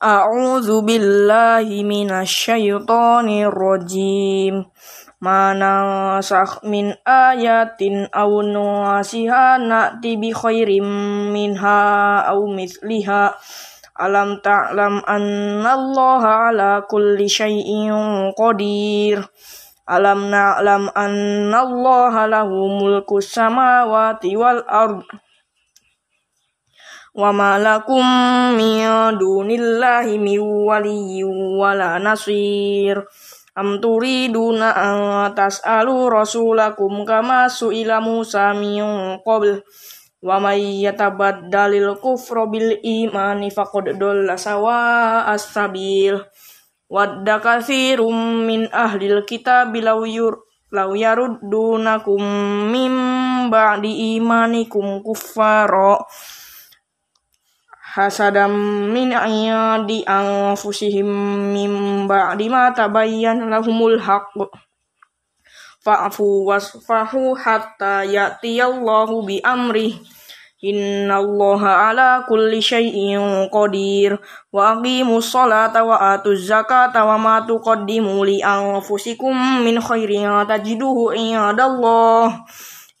A'udzu billahi minasyaitonir rajim. Ma nasakh min ayatin aw nusiha na'ti bi khairim minha aw mithliha. Alam ta'lam anna Allah ala kulli syai'in qadir. Alam na'lam anna Allah lahu mulku samawati wal wa ma lakum min dunillahi min waliyyin wala nasir am turiduna an tas'alu rasulakum kama su'ila Musa min qabl wa may yatabaddalil kufra bil imani faqad dalla sawa as-sabil wadda katsirum min ahlil kitabi law yur law yaruddunakum min ba'di imanikum kuffara hasadam min ayadi anfusihim min ba'di ma tabayyana lahumul haqq. Fa'fu wasfahu hatta ya'tiyallahu bi amri. Inna allaha ala kulli syai'in qadir. Wa aqimus salata wa atuz zakata wa ma tuqaddimu li anfusikum min khairin tajiduhu indallah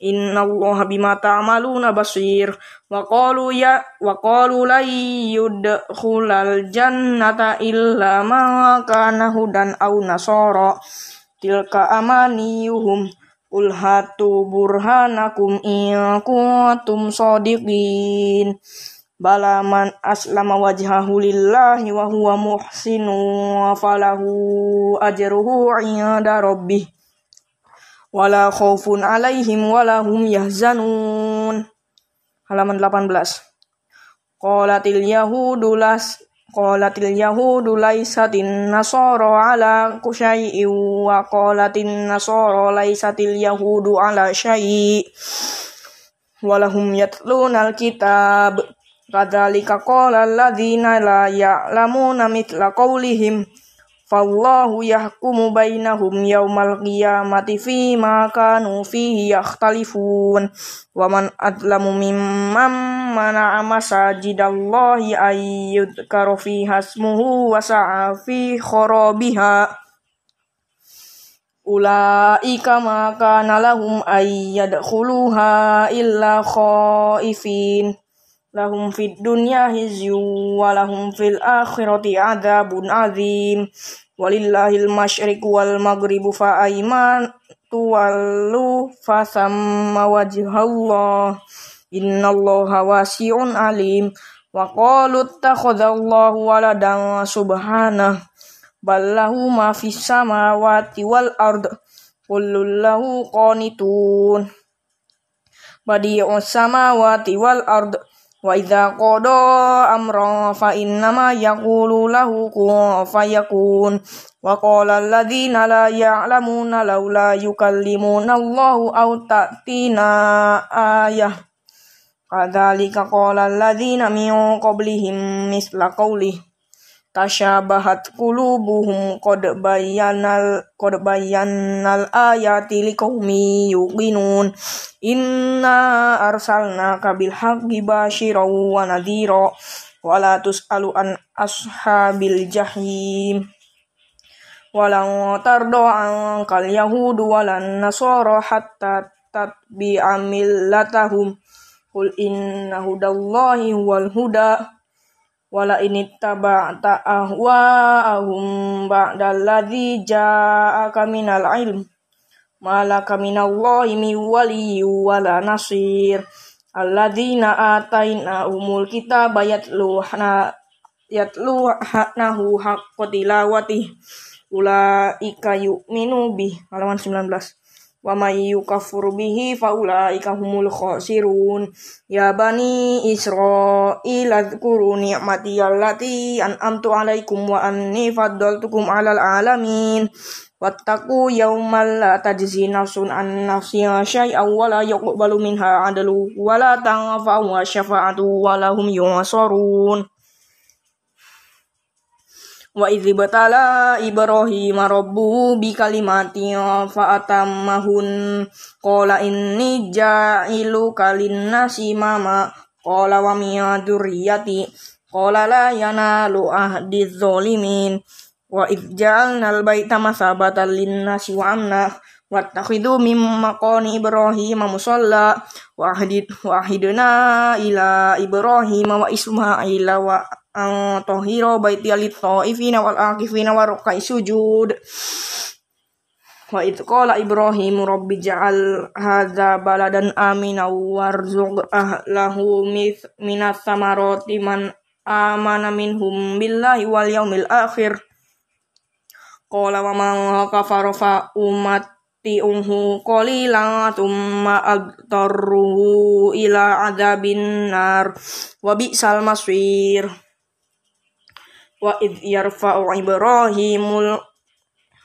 Inna Allah bima ta'maluna basir. Wa qalu ya wa qalu la yudkhulal jannata illa ma kana hudan aw nasara. Tilka amaniyuhum Qul hatu burhanakum in kuntum sadiqin. Bala man aslama wajhahu lillahi wa huwa muhsinu falahu ajruhu inda rabbih wala khaufun alaihim wala hum yahzanun. Halaman 18. Qalatil yahudu las qalatil yahudu laisatin nasara ala syai'in wa qalatin nasara laisatil yahudu ala syai' walahum yatluna alkitab kadzalika qala alladzina la ya'lamuna mithla qawlihim Fallahu yahkumu bainahum yaumal qiyamati fi ma kanu fihi yakhtalifun. Wa man adlamu mimman mana'a masajidallahi ayyudkara fi hasmuhu wa sa'a fi kharabiha. Ulaika ma kana lahum ayyadkhuluha illa khaifin lahum fid dunya hizyu wa lahum fil akhirati adzabun azim. Walillahil masyriq wal maghribu fa aiman tuwallu fa samma wajhallah. Innallaha wasi'un alim. Wa qalu ittakhadallahu waladan subhanah bal lahu ma fis samawati wal ard. Kullun lahu qanitun. Badi'us samawati wal ard Wa idza qada amra fa innama yaqulu lahu kun fayakun. Wa qala alladziina la ya'lamuna laula yukallimuna Allahu aw ta'tina ayah. Kadzalika qala alladziina min qablihim misla qawlihi tasyabahat qulubuhum qad bayyanal qad bayyanal ayati liqaumi yuqinun. Inna arsalna kabil haqqi basyiran wa nadhira wa la tusalu an ashabil jahim. Walau tardo an kal yahudu walan nasara hatta tatbi'a millatahum. Qul inna hudallahi wal huda wala ini taba'ta ahwa'ahum ba'dalladzi ja'aka minal ilm. Malaka minallahi min waliyyin wala nasir. Alladzina ataina umul kitaba yatluhna yatluhnahu haqqa tilawati ulaika yu'minu bih. Halaman 19 wa may yukafur bihi fa ulaika humul khasirun. Ya bani israil adhkuru ni'mati allati an'amtu alaikum wa anni faddaltukum 'alal alamin. Wattaqu yawmal la tajzi nafsun an nafsin syai'an wa la yuqbalu minha 'adlu wa la tanfa'u syafa'atu wa lahum yunsarun Wa idzi batala Ibrahim rabbuhu bi kalimatin fa atammahun qala inni ja'ilu kalin nasi mama. Qala wa min dzurriyyati qala la yanalu ahdi wa idh ja'alna al-baita masabatan wattakhidhu min maqani ibrahim musalla wa ahidid wa ahidna ila ibrahim wa ismaila wa an tahira baiti lit-ta'ifina wal aqifina wa ruk'i sujud Wa idh qala Ibrahim rabbi ja'al hadza baladan amina warzuq ahlahu minas samarati man amana minhum billahi wal yaumil akhir Qala wa man kafara fa umati'uhu qalilan thumma agtarruhu ila adzabin nar. Wa bi'sal masir. Wa idh yarfa'u Ibrahimul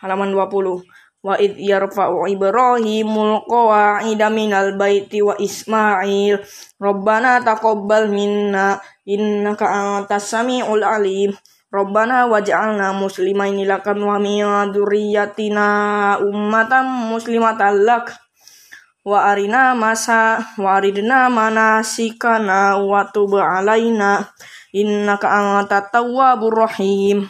halaman 20 wa id yarfa'u ibrahimul qawa'ida minal baiti wa ismail. Rabbana taqabbal minna innaka antas samiul alim rabbana waj'alna muslimaini laka wa min dzurriyyatina ummatan muslimatan lak. Wa arina masa wa aridna manasikana wa tub alaina. Innaka antat tawwabur rahim.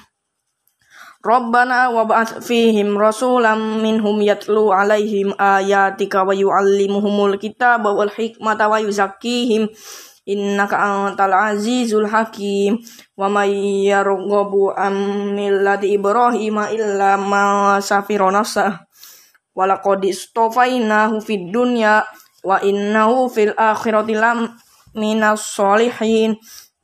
Rabbana wa ba'ath fihim rasulam minhum yatlu alaihim ayatika wa yu'allimuhumul kitaba wal hikmata wa yuzakkihim innaka antal azizul hakim. Wa may yarghabu am millati ibrahima illa ma safira nafsa wa laqad istofainahu fid dunya wa innahu fil akhirati lam minas solihin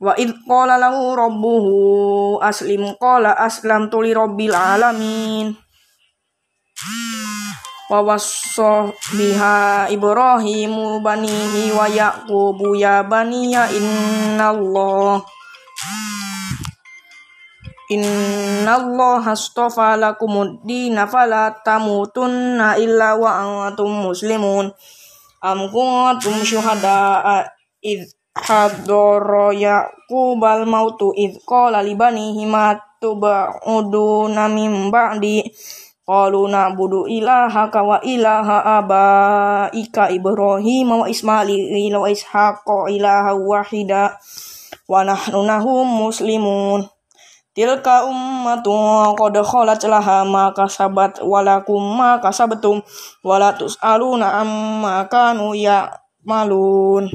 Wa id qala lahu rabbuhu aslim. Qala aslamtu li rabbil alamin. Wa wassa biha Ibrahimu banihi wa Yaqubu ya baniya innallah Innallaha astafa lakumud-din fala tamutunna illa wa antum muslimun. Am kuntum syuhada'a id hadoro yaqubal mautu id qala li banihi ma tub'uduna min ba'di qalu na'budu ilahaka wa ilaha abaika ibrahim wa ismail wa ishaqa ilaha wahida wa nahnu nahum muslimun. Tilka ummatun qad khalat laha ma kasabat wa lakum ma kasabtum wa la tus'aluna amma kanu ya'malun